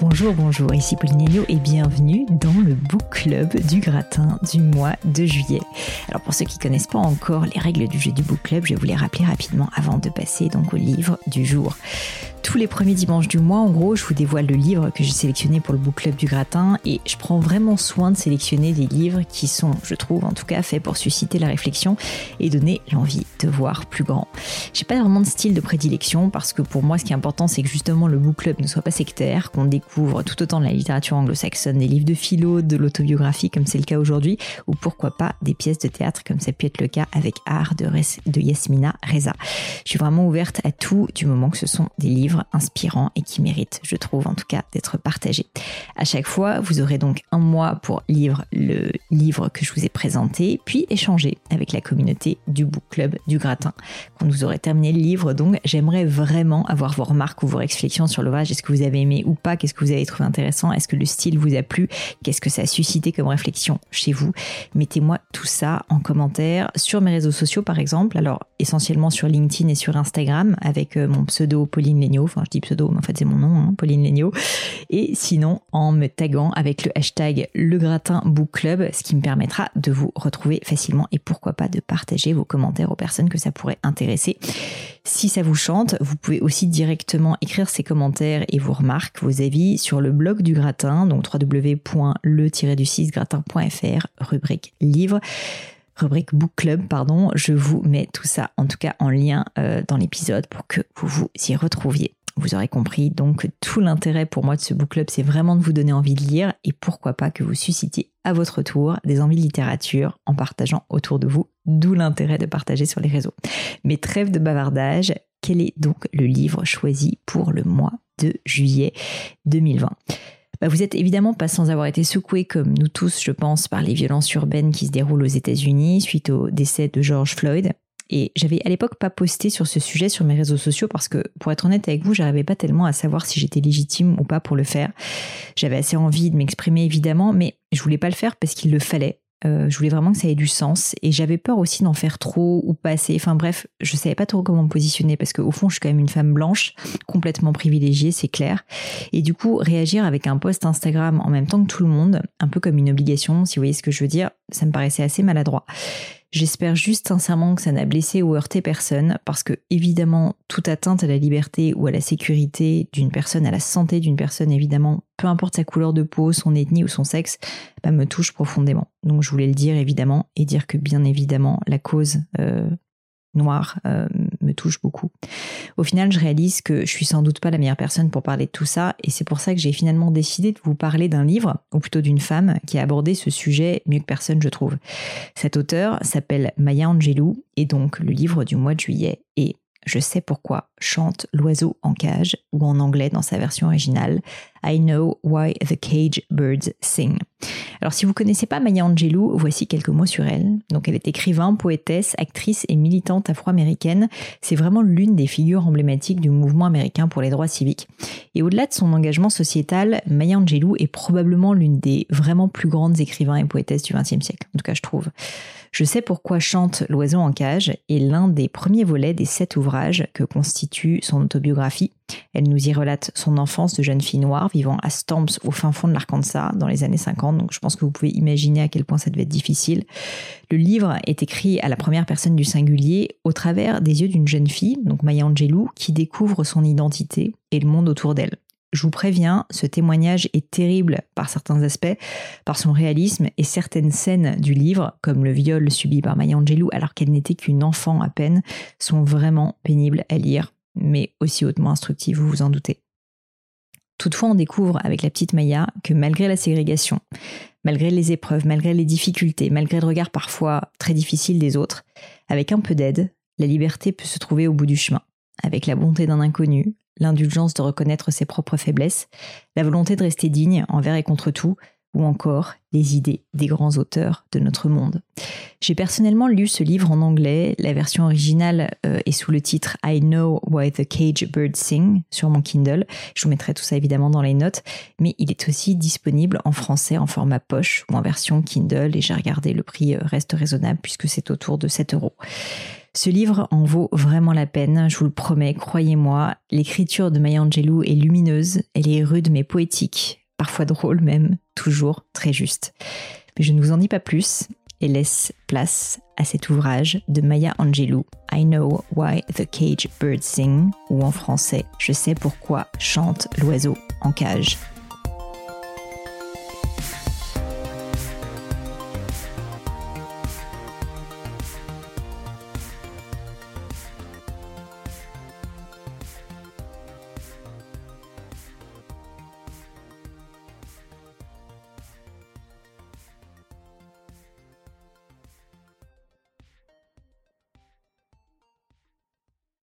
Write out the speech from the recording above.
Bonjour, bonjour, ici Pauline Elio et bienvenue dans le Book Club du gratin du mois de juillet. Alors pour ceux qui connaissent pas encore les règles du jeu du Book Club, je vais vous les rappeler rapidement avant de passer donc au livre du jour tous les premiers dimanches du mois, en gros, je vous dévoile le livre que j'ai sélectionné pour le book club du gratin et je prends vraiment soin de sélectionner des livres qui sont, je trouve en tout cas, faits pour susciter la réflexion et donner l'envie de voir plus grand. J'ai pas vraiment de style de prédilection parce que pour moi, ce qui est important, c'est que justement le book club ne soit pas sectaire, qu'on découvre tout autant de la littérature anglo-saxonne, des livres de philo, de l'autobiographie comme c'est le cas aujourd'hui, ou pourquoi pas des pièces de théâtre comme ça peut être le cas avec Art de, de Yasmina Reza. Je suis vraiment ouverte à tout du moment que ce sont des livres inspirant et qui mérite, je trouve en tout cas, d'être partagé. À chaque fois, vous aurez donc un mois pour lire le livre que je vous ai présenté, puis échanger avec la communauté du Book Club du Gratin. Quand vous aurez terminé le livre, donc, j'aimerais vraiment avoir vos remarques ou vos réflexions sur l'ouvrage. Est-ce que vous avez aimé ou pas? Qu'est-ce que vous avez trouvé intéressant? Est-ce que le style vous a plu? Qu'est-ce que ça a suscité comme réflexion chez vous? Mettez-moi tout ça en commentaire sur mes réseaux sociaux, par exemple. Alors, essentiellement sur LinkedIn et sur Instagram avec euh, mon pseudo Pauline Enfin je dis pseudo, mais en fait c'est mon nom, hein, Pauline Legnaud, et sinon en me taguant avec le hashtag Le Gratin Book Club, ce qui me permettra de vous retrouver facilement et pourquoi pas de partager vos commentaires aux personnes que ça pourrait intéresser. Si ça vous chante, vous pouvez aussi directement écrire ces commentaires et vos remarques, vos avis sur le blog du gratin, donc www.le-du6gratin.fr, rubrique livre rubrique Book Club, pardon. Je vous mets tout ça, en tout cas en lien euh, dans l'épisode pour que vous vous y retrouviez. Vous aurez compris, donc tout l'intérêt pour moi de ce book club, c'est vraiment de vous donner envie de lire et pourquoi pas que vous suscitiez à votre tour des envies de littérature en partageant autour de vous, d'où l'intérêt de partager sur les réseaux. Mais trêve de bavardage, quel est donc le livre choisi pour le mois de juillet 2020 bah, vous êtes évidemment pas sans avoir été secoué, comme nous tous, je pense, par les violences urbaines qui se déroulent aux États-Unis suite au décès de George Floyd. Et j'avais à l'époque pas posté sur ce sujet sur mes réseaux sociaux parce que, pour être honnête avec vous, j'arrivais pas tellement à savoir si j'étais légitime ou pas pour le faire. J'avais assez envie de m'exprimer évidemment, mais je voulais pas le faire parce qu'il le fallait. Euh, je voulais vraiment que ça ait du sens et j'avais peur aussi d'en faire trop ou pas assez. Enfin bref, je savais pas trop comment me positionner parce qu'au fond, je suis quand même une femme blanche, complètement privilégiée, c'est clair. Et du coup, réagir avec un post Instagram en même temps que tout le monde, un peu comme une obligation, si vous voyez ce que je veux dire, ça me paraissait assez maladroit. J'espère juste sincèrement que ça n'a blessé ou heurté personne, parce que évidemment, toute atteinte à la liberté ou à la sécurité d'une personne, à la santé d'une personne, évidemment, peu importe sa couleur de peau, son ethnie ou son sexe, bah, me touche profondément. Donc je voulais le dire évidemment et dire que bien évidemment la cause euh, noire euh, me touche beaucoup. Au final, je réalise que je suis sans doute pas la meilleure personne pour parler de tout ça, et c'est pour ça que j'ai finalement décidé de vous parler d'un livre, ou plutôt d'une femme, qui a abordé ce sujet mieux que personne, je trouve. Cet auteur s'appelle Maya Angelou, et donc le livre du mois de juillet est je sais pourquoi chante l'oiseau en cage, ou en anglais dans sa version originale, I know why the cage birds sing. Alors si vous connaissez pas Maya Angelou, voici quelques mots sur elle. Donc elle est écrivain, poétesse, actrice et militante afro-américaine. C'est vraiment l'une des figures emblématiques du mouvement américain pour les droits civiques. Et au-delà de son engagement sociétal, Maya Angelou est probablement l'une des vraiment plus grandes écrivains et poétesses du XXe siècle. En tout cas, je trouve. Je sais pourquoi chante L'oiseau en cage est l'un des premiers volets des sept ouvrages que constitue son autobiographie. Elle nous y relate son enfance de jeune fille noire vivant à Stamps au fin fond de l'Arkansas dans les années 50, donc je pense que vous pouvez imaginer à quel point ça devait être difficile. Le livre est écrit à la première personne du singulier au travers des yeux d'une jeune fille, donc Maya Angelou, qui découvre son identité et le monde autour d'elle. Je vous préviens, ce témoignage est terrible par certains aspects, par son réalisme et certaines scènes du livre, comme le viol subi par Maya Angelou alors qu'elle n'était qu'une enfant à peine, sont vraiment pénibles à lire, mais aussi hautement instructives, vous vous en doutez. Toutefois, on découvre avec la petite Maya que malgré la ségrégation, malgré les épreuves, malgré les difficultés, malgré le regard parfois très difficile des autres, avec un peu d'aide, la liberté peut se trouver au bout du chemin, avec la bonté d'un inconnu, l'indulgence de reconnaître ses propres faiblesses, la volonté de rester digne envers et contre tout, ou encore les idées des grands auteurs de notre monde. J'ai personnellement lu ce livre en anglais, la version originale euh, est sous le titre I Know Why the Cage Birds Sing sur mon Kindle, je vous mettrai tout ça évidemment dans les notes, mais il est aussi disponible en français en format poche ou en version Kindle et j'ai regardé le prix euh, reste raisonnable puisque c'est autour de 7 euros. Ce livre en vaut vraiment la peine, je vous le promets, croyez-moi. L'écriture de Maya Angelou est lumineuse, elle est rude mais poétique, parfois drôle même, toujours très juste. Mais je ne vous en dis pas plus et laisse place à cet ouvrage de Maya Angelou, I Know Why the Cage Birds Sing, ou en français, Je sais pourquoi chante l'oiseau en cage.